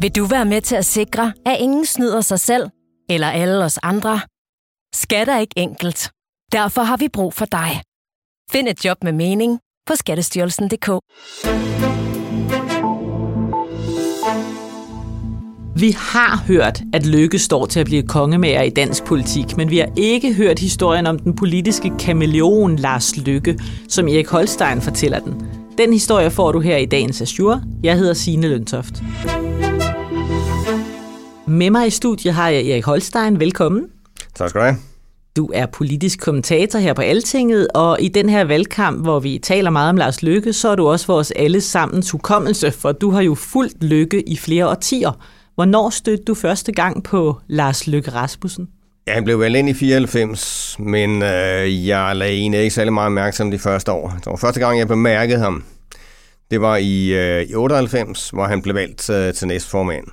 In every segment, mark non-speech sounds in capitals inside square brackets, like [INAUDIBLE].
Vil du være med til at sikre, at ingen snyder sig selv eller alle os andre? Skat er ikke enkelt. Derfor har vi brug for dig. Find et job med mening på skattestyrelsen.dk. Vi har hørt, at Lykke står til at blive kongemager i dansk politik, men vi har ikke hørt historien om den politiske kameleon Lars Lykke, som Erik Holstein fortæller den. Den historie får du her i dagens Azure. Jeg hedder Signe Løntoft. Med mig i studiet har jeg Erik Holstein. Velkommen. Tak skal du have. Du er politisk kommentator her på Altinget, og i den her valgkamp, hvor vi taler meget om Lars Lykke, så er du også vores alle sammens hukommelse, for du har jo fulgt Lykke i flere årtier. Hvornår stødte du første gang på Lars Lykke Rasmussen? Ja, han blev valgt ind i 94, men øh, jeg lagde egentlig ikke særlig meget opmærksom de første år. Det var første gang, jeg bemærkede ham. Det var i, øh, i 98, hvor han blev valgt øh, til næstformand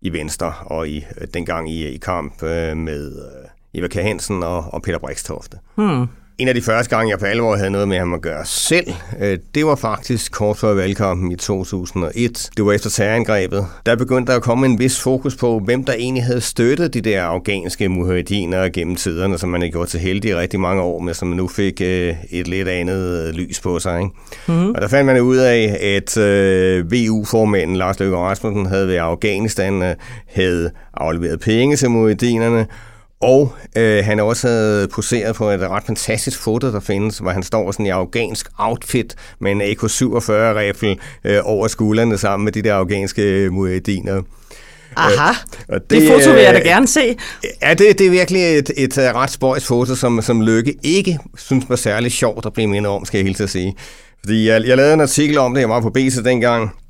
i Venstre, og i øh, dengang i, i kamp øh, med øh, Eva K. Hansen og, og Peter Brikstofte. Hmm. En af de første gange, jeg på alvor havde noget med ham at gøre selv, øh, det var faktisk kort før valgkampen i 2001. Det var efter terrorangrebet. Der begyndte der at komme en vis fokus på, hvem der egentlig havde støttet de der afghanske mujahediner gennem tiderne, som man havde gjort til heldig i rigtig mange år, men som nu fik øh, et lidt andet lys på sig. Ikke? Mm. Og der fandt man ud af, at øh, VU-formanden Lars Løkke Rasmussen havde været i Afghanistan, havde afleveret penge til mujahedinerne, og øh, han også havde poseret på et ret fantastisk foto, der findes, hvor han står sådan i afghansk outfit med en AK-47-rifle øh, over skuldrene sammen med de der afghanske mueddiner. Aha, og det, det foto vil jeg da gerne se. Ja, det, det er virkelig et, et, et ret spøjs foto, som, som Lykke ikke synes var særlig sjovt at blive mindet om, skal jeg helt til sige. Fordi jeg, jeg lavede en artikel om det, jeg var på BC dengang, Øh,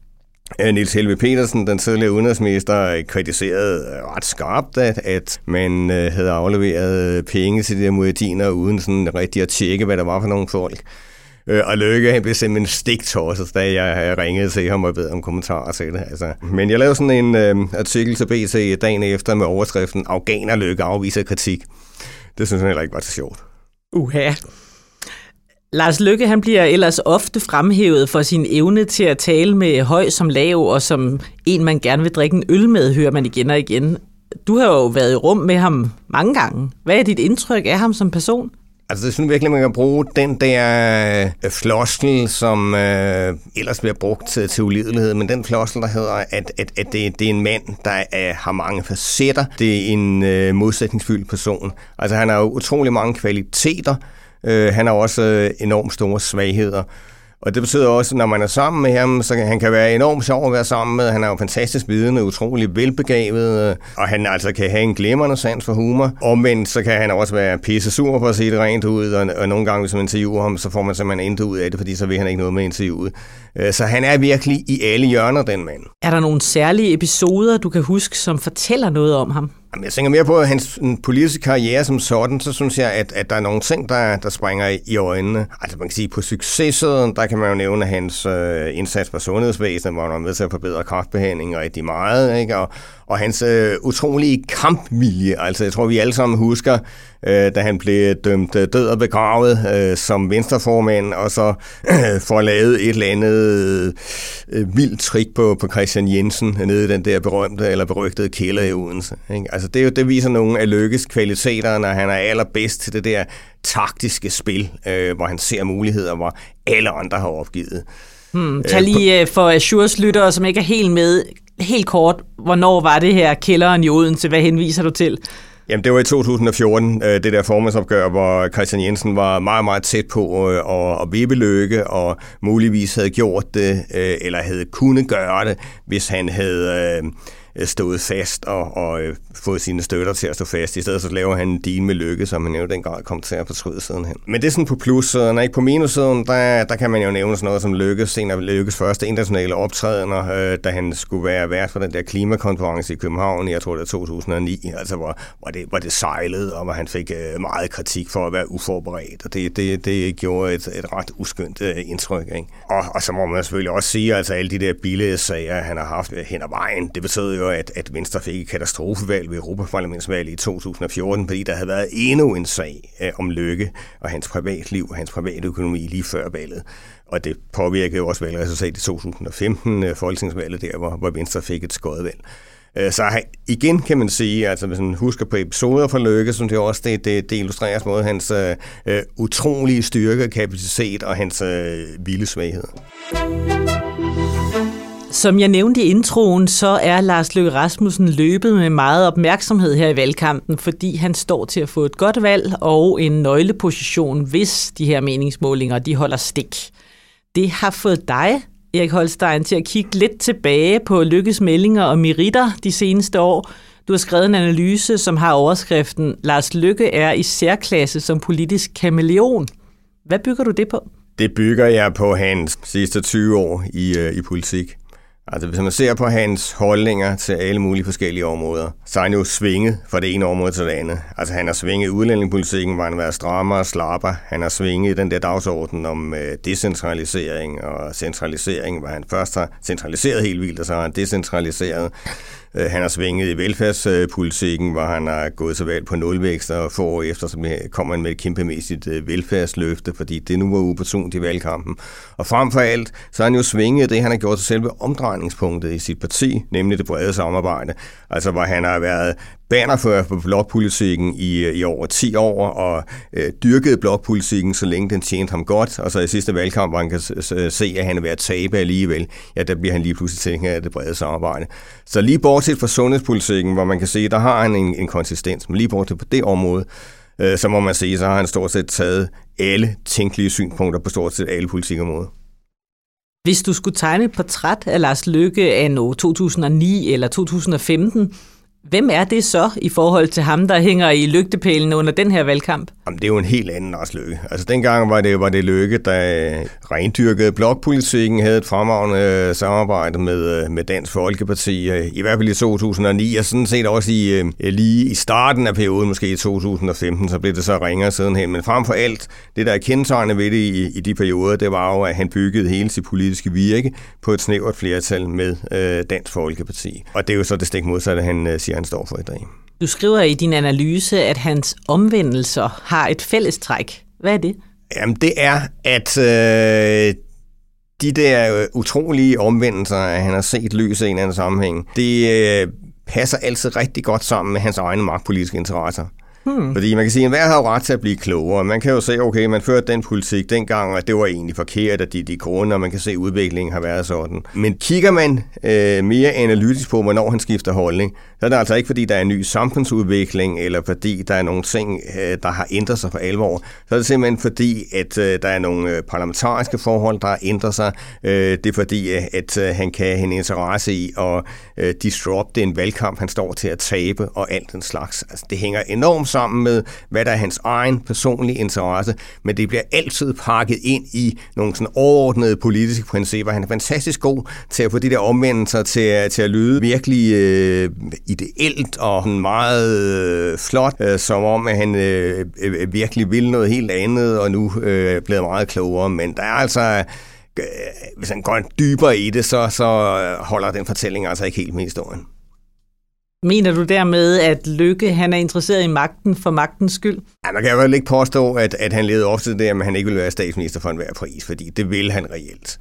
Øh, Nils Helve Petersen, den tidligere udenrigsminister, øh, kritiserede ret skarpt, at, at man øh, havde afleveret øh, penge til de der muadiner, uden sådan rigtig at tjekke, hvad der var for nogle folk. Øh, og Løkke, han blev simpelthen stigtosset, da jeg ringede til ham og bad om kommentarer til det. Altså. Men jeg lavede sådan en øh, artikel til BC dagen efter med overskriften Afghaner Løkke afviser kritik. Det synes jeg heller ikke var så sjovt. Uha. Lars Lykke han bliver ellers ofte fremhævet for sin evne til at tale med høj som lav, og som en, man gerne vil drikke en øl med, hører man igen og igen. Du har jo været i rum med ham mange gange. Hvad er dit indtryk af ham som person? Altså, det synes virkelig, man kan bruge den der øh, floskel, som øh, ellers bliver brugt til, til ulidelighed, men den floskel, der hedder, at, at, at det, det er en mand, der er, har mange facetter. Det er en øh, modsætningsfyldt person. Altså, han har jo utrolig mange kvaliteter, Øh, han har også øh, enormt store svagheder. Og det betyder også, at når man er sammen med ham, så kan han kan være enormt sjov at være sammen med. Han er jo fantastisk vidende, utrolig velbegavet, øh, og han altså kan have en glimrende sans for humor. Omvendt så kan han også være pisse sur for at se det rent ud, og, og nogle gange, hvis man interviewer ham, så får man simpelthen intet ud af det, fordi så vil han ikke noget med interviewet. Øh, så han er virkelig i alle hjørner, den mand. Er der nogle særlige episoder, du kan huske, som fortæller noget om ham? Jamen, jeg tænker mere på hans politiske karriere som sådan, så synes jeg, at, at der er nogle ting, der, der springer i øjnene. Altså man kan sige, på successiden, der kan man jo nævne hans øh, indsats på sundhedsvæsenet, hvor han var med til at forbedre kraftbehandling rigtig meget, ikke? Og, og hans øh, utrolige kampvilje. Altså jeg tror, vi alle sammen husker, øh, da han blev dømt øh, død og begravet øh, som venstreformand, og så øh, [CLEARS THROAT] får lavet et eller andet øh, vildt trick på, på Christian Jensen nede i den der berømte eller berygtede kælder i Odense. Ikke? Altså det, det viser nogle af Lykkes kvaliteter, når han er allerbedst til det der taktiske spil, øh, hvor han ser muligheder, hvor alle andre har opgivet. Hmm, tag lige øh, for Azures lyttere, som ikke er helt med, helt kort, hvornår var det her kælderen i Odense? Hvad henviser du til? Jamen, det var i 2014, øh, det der formandsopgør, hvor Christian Jensen var meget, meget tæt på øh, at, at vippe og muligvis havde gjort det, øh, eller havde kunne gøre det, hvis han havde Øh, stået fast og, og øh, fået sine støtter til at stå fast. I stedet så laver han en deal med Lykke, som han jo den grad kom til at fortryde siden hen. Men det er sådan på plussiden. Ikke? På minussiden, der, der kan man jo nævne sådan noget som Lykkes, en af Lykkes første internationale optrædener, øh, da han skulle være vært for den der klimakonference i København, jeg tror det er 2009, altså hvor, hvor, det, hvor det sejlede, og hvor han fik øh, meget kritik for at være uforberedt, og det, det, det gjorde et, et ret uskyndt øh, indtryk. Ikke? Og, og så må man selvfølgelig også sige, altså alle de der billedsager, han har haft hen ad vejen, det betød jo, at, at Venstre fik et katastrofevalg ved Europaparlamentsvalget i 2014, fordi der havde været endnu en sag øh, om Lykke og hans privatliv og hans private økonomi lige før valget. Og det påvirkede jo også valgresultatet i 2015, øh, eh, folketingsvalget der, hvor, hvor Venstre fik et skåret valg. Eh, så igen kan man sige, altså hvis man husker på episoder fra Løkke, som det også det, det, det illustrerer måde hans øh, utrolige styrke, kapacitet og hans øh, vilde svaghed. Som jeg nævnte i introen, så er Lars Løkke Rasmussen løbet med meget opmærksomhed her i valgkampen, fordi han står til at få et godt valg og en nøgleposition, hvis de her meningsmålinger de holder stik. Det har fået dig, Erik Holstein, til at kigge lidt tilbage på Lykkes meldinger og meritter de seneste år. Du har skrevet en analyse, som har overskriften Lars Lykke er i særklasse som politisk kameleon. Hvad bygger du det på? Det bygger jeg på hans sidste 20 år i, øh, i politik. Altså hvis man ser på hans holdninger til alle mulige forskellige områder, så er han jo svinget fra det ene område til det andet. Altså han har svinget udlændingepolitikken, hvor han har været strammere og slapper. Han har svinget i den der dagsorden om øh, decentralisering og centralisering, hvor han først har centraliseret helt vildt, og så har han decentraliseret. Øh, han har svinget i velfærdspolitikken, hvor han har gået til valg på nulvækst, og få år efter så kommer han med et kæmpemæssigt øh, velfærdsløfte, fordi det nu var upersonligt i valgkampen. Og frem for alt, så har han jo svinget det, han har gjort til selve omdrejningspunktet i sit parti, nemlig det brede samarbejde. Altså hvor han har været bannerfører for blokpolitikken i, øh, i over 10 år, og øh, dyrkede blokpolitikken, så længe den tjente ham godt, og så i sidste valgkamp, hvor han kan øh, se, at han er ved at tabe alligevel, ja, der bliver han lige pludselig tænkt af det brede samarbejde. Så lige bortset fra sundhedspolitikken, hvor man kan se, der har han en, en konsistens, men lige bortset på det område, øh, så må man sige, så har han stort set taget alle tænkelige synspunkter på stort set alle politikområder. Hvis du skulle tegne et portræt af Lars Løkke af 2009 eller 2015, Hvem er det så i forhold til ham, der hænger i lygtepælen under den her valgkamp? Jamen, det er jo en helt anden Lars Løkke. Altså, dengang var det, var det Løkke, der øh, rendyrkede blokpolitikken, havde et fremragende øh, samarbejde med, øh, med Dansk Folkeparti, i hvert fald i 2009, og sådan set også i, lige i starten af perioden, måske i 2015, så blev det så ringere sidenhen. Men frem for alt, det der er kendetegnende ved det i, i de perioder, det var jo, at han byggede hele sit politiske virke på et snævert flertal med øh, Dansk Folkeparti. Og det er jo så det stik modsatte, han siger, han står for i dag. Du skriver i din analyse, at hans omvendelser har et fællestræk. Hvad er det? Jamen, det er, at øh, de der utrolige omvendelser, at han har set lys i en eller anden sammenhæng, det øh, passer altid rigtig godt sammen med hans egne magtpolitiske interesser. Hmm. Fordi man kan sige, at hver har jo ret til at blive klogere. Man kan jo se, okay, man førte den politik dengang, og det var egentlig forkert, at de, de grunde, og man kan se, at udviklingen har været sådan. Men kigger man øh, mere analytisk på, hvornår han skifter holdning, så er det altså ikke, fordi der er en ny samfundsudvikling, eller fordi der er nogle ting, øh, der har ændret sig for alvor. Så er det simpelthen fordi, at øh, der er nogle øh, parlamentariske forhold, der har ændret sig. Øh, det er fordi, øh, at øh, han kan have en interesse i at øh, disrupte en valgkamp, han står til at tabe, og alt den slags. Altså, det hænger enormt sammen med, hvad der er hans egen personlige interesse, men det bliver altid pakket ind i nogle sådan overordnede politiske principper. Han er fantastisk god til at få de der omvendelser til, til at lyde virkelig øh, ideelt og meget øh, flot, øh, som om at han øh, øh, virkelig vil noget helt andet, og nu øh, er blevet meget klogere. Men der er altså øh, hvis han går dybere i det, så, så holder den fortælling altså ikke helt med historien. Mener du dermed, at Lykke han er interesseret i magten for magtens skyld? Ja, man kan jo ikke påstå, at, at han levede op til det, at han ikke ville være statsminister for enhver pris, fordi det vil han reelt.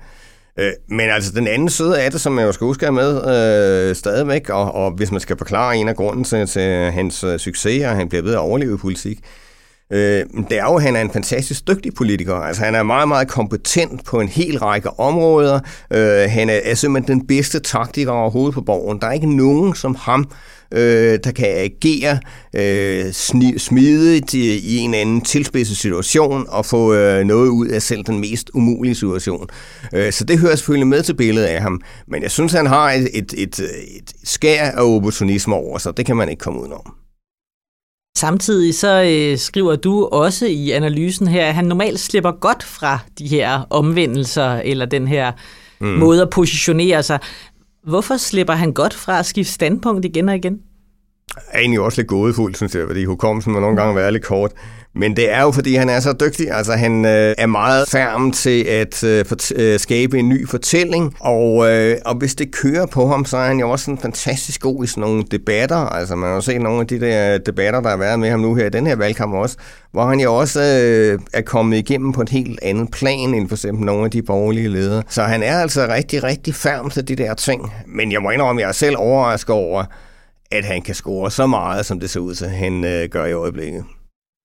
Øh, men altså den anden side af det, som jeg jo skal huske med øh, stadigvæk, og, og hvis man skal forklare en af grunden til, til hans øh, succes, og han bliver ved at overleve i politik, Øh, Øh, det er jo, at han er en fantastisk dygtig politiker. Altså, han er meget, meget kompetent på en hel række områder. Øh, han er, er simpelthen den bedste taktiker overhovedet på borgen. Der er ikke nogen som ham, øh, der kan agere øh, smidigt i, i en anden tilspidset situation og få øh, noget ud af selv den mest umulige situation. Øh, så det hører selvfølgelig med til billedet af ham. Men jeg synes, han har et, et, et, et skær af opportunisme over sig. Det kan man ikke komme udenom. Samtidig så øh, skriver du også i analysen her, at han normalt slipper godt fra de her omvendelser, eller den her mm. måde at positionere sig. Hvorfor slipper han godt fra at skifte standpunkt igen og igen? Er egentlig også lidt gådefuld, synes jeg, fordi hukommelsen må nogle gange være lidt kort. Men det er jo, fordi han er så dygtig. Altså, han øh, er meget færm til at øh, for, øh, skabe en ny fortælling. Og, øh, og hvis det kører på ham, så er han jo også sådan fantastisk god i sådan nogle debatter. Altså, man har jo set nogle af de der debatter, der har været med ham nu her i den her valgkamp også, hvor han jo også øh, er kommet igennem på et helt andet plan end for eksempel nogle af de borgerlige ledere. Så han er altså rigtig, rigtig færm til de der ting. Men jeg må indrømme, at jeg er selv overrasket over, at han kan score så meget, som det ser ud til, han øh, gør i øjeblikket.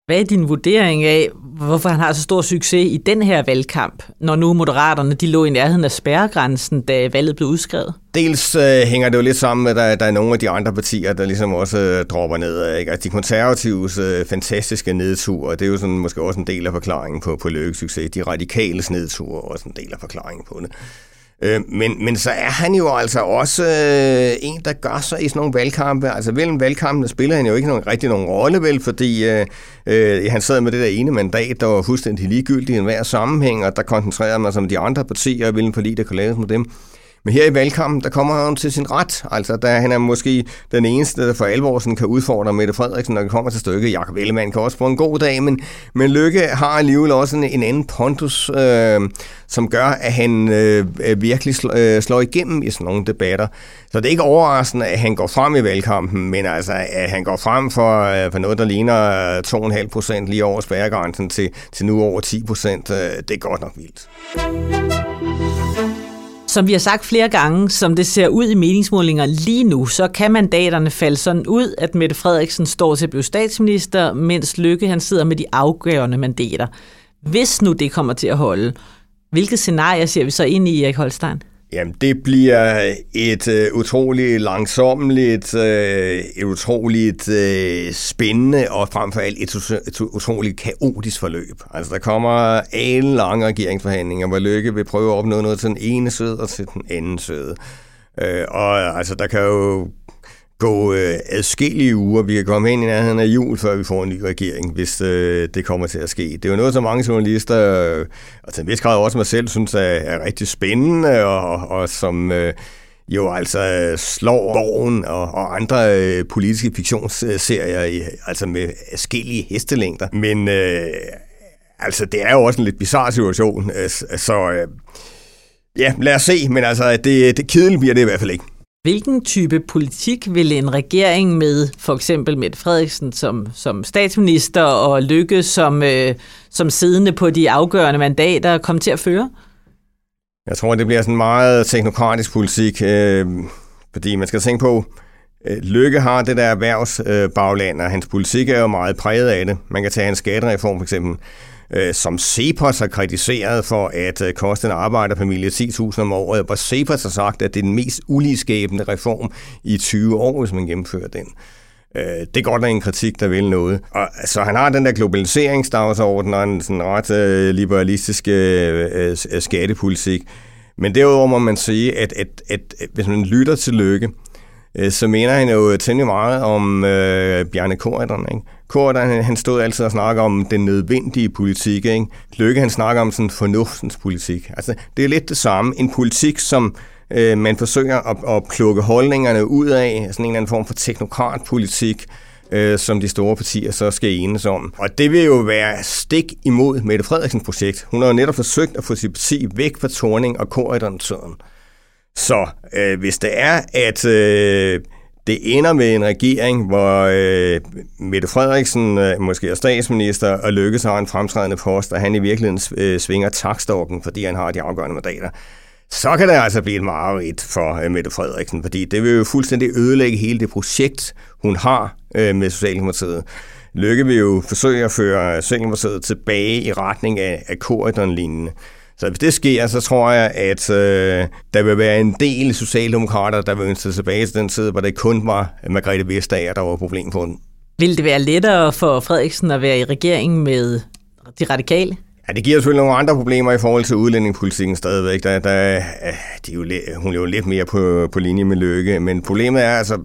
Hvad er din vurdering af, hvorfor han har så stor succes i den her valgkamp, når nu Moderaterne de lå i nærheden af spærregrænsen, da valget blev udskrevet? Dels øh, hænger det jo lidt sammen med, at der, der er nogle af de andre partier, der ligesom også øh, dropper ned. Ikke? Altså, de konservatives øh, fantastiske nedtur, det er jo sådan, måske også en del af forklaringen på, på Løkkes succes. De radikale nedtur er også en del af forklaringen på det. Øh, men, men så er han jo altså også øh, en, der gør sig i sådan nogle valgkampe. Altså mellem valgkampene spiller han jo ikke nogen, rigtig nogen rolle, vel, fordi øh, øh, han sad med det der ene mandat, der var fuldstændig ligegyldigt i enhver sammenhæng, og der koncentrerede man sig om de andre partier, og hvilken forlig, der kunne laves med dem. Men her i valgkampen, der kommer han til sin ret. Altså, der, han er måske den eneste, der for alvor sådan, kan udfordre Mette Frederiksen, når det kommer til stykket. Jakob Ellemann kan også få en god dag, men, men Lykke har alligevel også en, en anden pontus, øh, som gør, at han øh, øh, virkelig slår, øh, slår igennem i sådan nogle debatter. Så det er ikke overraskende, at han går frem i valgkampen, men altså, at han går frem for, øh, for noget, der ligner 2,5 procent lige over spærregrænsen til, til nu over 10 procent. Øh, det er godt nok vildt. Som vi har sagt flere gange, som det ser ud i meningsmålinger lige nu, så kan mandaterne falde sådan ud, at Mette Frederiksen står til at blive statsminister, mens Lykke han sidder med de afgørende mandater. Hvis nu det kommer til at holde, hvilke scenarier ser vi så ind i, Erik Holstein? Jamen, det bliver et øh, utroligt langsommeligt, øh, et utroligt øh, spændende og frem for alt et, et utroligt kaotisk forløb. Altså, der kommer en lange regeringsforhandlinger, hvor Lykke vil prøve at opnå noget til den ene søde og til den anden søde. Øh, og altså, der kan jo gå øh, adskillige uger. Vi kan komme hen i nærheden af jul, før vi får en ny regering, hvis øh, det kommer til at ske. Det er jo noget, som mange journalister, øh, og til en vis grad også mig selv, synes er, er rigtig spændende, og, og som øh, jo altså slår Borgen og, og andre øh, politiske fiktionsserier, i, altså med adskillige hestelængder. Men øh, altså, det er jo også en lidt bizarre situation, øh, så... Øh, Ja, lad os se, men altså, det, det kedeligt bliver det i hvert fald ikke. Hvilken type politik vil en regering med for eksempel Mette Frederiksen som, som statsminister og Lykke som, øh, som siddende på de afgørende mandater komme til at føre? Jeg tror, det bliver sådan meget teknokratisk politik, øh, fordi man skal tænke på, øh, Lykke har det der erhvervsbagland, og hans politik er jo meget præget af det. Man kan tage hans skattereform for eksempel øh, som Cepos har kritiseret for at øh, koste en arbejderfamilie 10.000 om året, hvor Cepos har sagt, at det er den mest uligskabende reform i 20 år, hvis man gennemfører den. Øh, det er godt nok en kritik, der vil noget. Og, så han har den der globaliseringsdagsorden og en sådan ret øh, liberalistisk øh, øh, skattepolitik. Men derudover må man sige, at, at, at, at hvis man lytter til Lykke, øh, så mener han jo temmelig meget om øh, Bjarne Korydon, ikke? Kort, han, han stod altid og snakkede om den nødvendige politik. Ikke? Lykke, han snakker om sådan fornuftens politik. Altså, det er lidt det samme. En politik, som øh, man forsøger at, at plukke holdningerne ud af. Sådan en eller anden form for teknokratpolitik, øh, som de store partier så skal enes om. Og det vil jo være stik imod Mette Frederiksens projekt. Hun har jo netop forsøgt at få sit parti væk fra Torning og korridoren Så øh, hvis det er, at... Øh, det ender med en regering, hvor øh, Mette Frederiksen øh, måske er statsminister, og Lykkes har en fremtrædende post, og han i virkeligheden øh, svinger takstorken, fordi han har de afgørende mandater. Så kan det altså blive et mareridt for øh, Mette Frederiksen, fordi det vil jo fuldstændig ødelægge hele det projekt, hun har øh, med Socialdemokratiet. Lykke vil jo forsøge at føre øh, Socialdemokratiet tilbage i retning af, af korridorlignende. Så hvis det sker, så tror jeg, at øh, der vil være en del socialdemokrater, der vil ønske tilbage til den tid, hvor det kun var Margrethe Vestager, der var problem på den. Vil det være lettere for Frederiksen at være i regeringen med de radikale? Ja, det giver selvfølgelig nogle andre problemer i forhold til udlændingepolitikken stadigvæk. Der, der, de er jo, hun er jo lidt mere på, på linje med Lykke, men problemet er altså,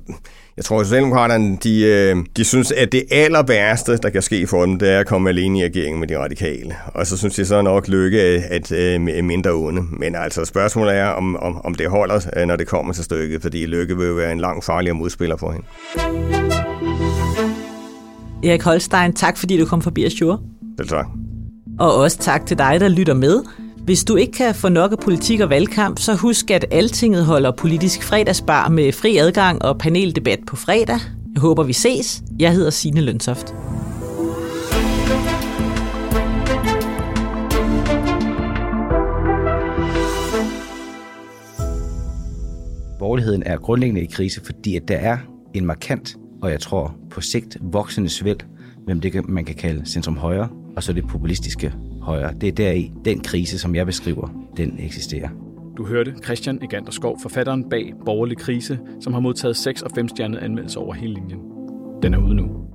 jeg tror, at Socialdemokraterne, de, øh, de synes, at det aller værste, der kan ske for dem, det er at komme alene i regeringen med de radikale. Og så synes de så nok lykke at, at mindre onde. Men altså spørgsmålet er, om, om, om det holder, øh, når det kommer til stykket, fordi lykke vil jo være en langt farligere modspiller for hende. Erik Holstein, tak fordi du kom forbi Azure. Selv tak. Og også tak til dig, der lytter med. Hvis du ikke kan få nok af politik og valgkamp, så husk, at Altinget holder politisk fredagsbar med fri adgang og paneldebat på fredag. Jeg håber, vi ses. Jeg hedder Signe Lønsoft. Borgerligheden er grundlæggende i krise, fordi at der er en markant, og jeg tror på sigt voksende svæld, mellem det, man kan kalde centrum højre, og så det populistiske højere. Det er deri, den krise, som jeg beskriver, den eksisterer. Du hørte Christian Egander Skov, forfatteren bag Borgerlig Krise, som har modtaget 6 og 5 stjernede anmeldelser over hele linjen. Den er ude nu.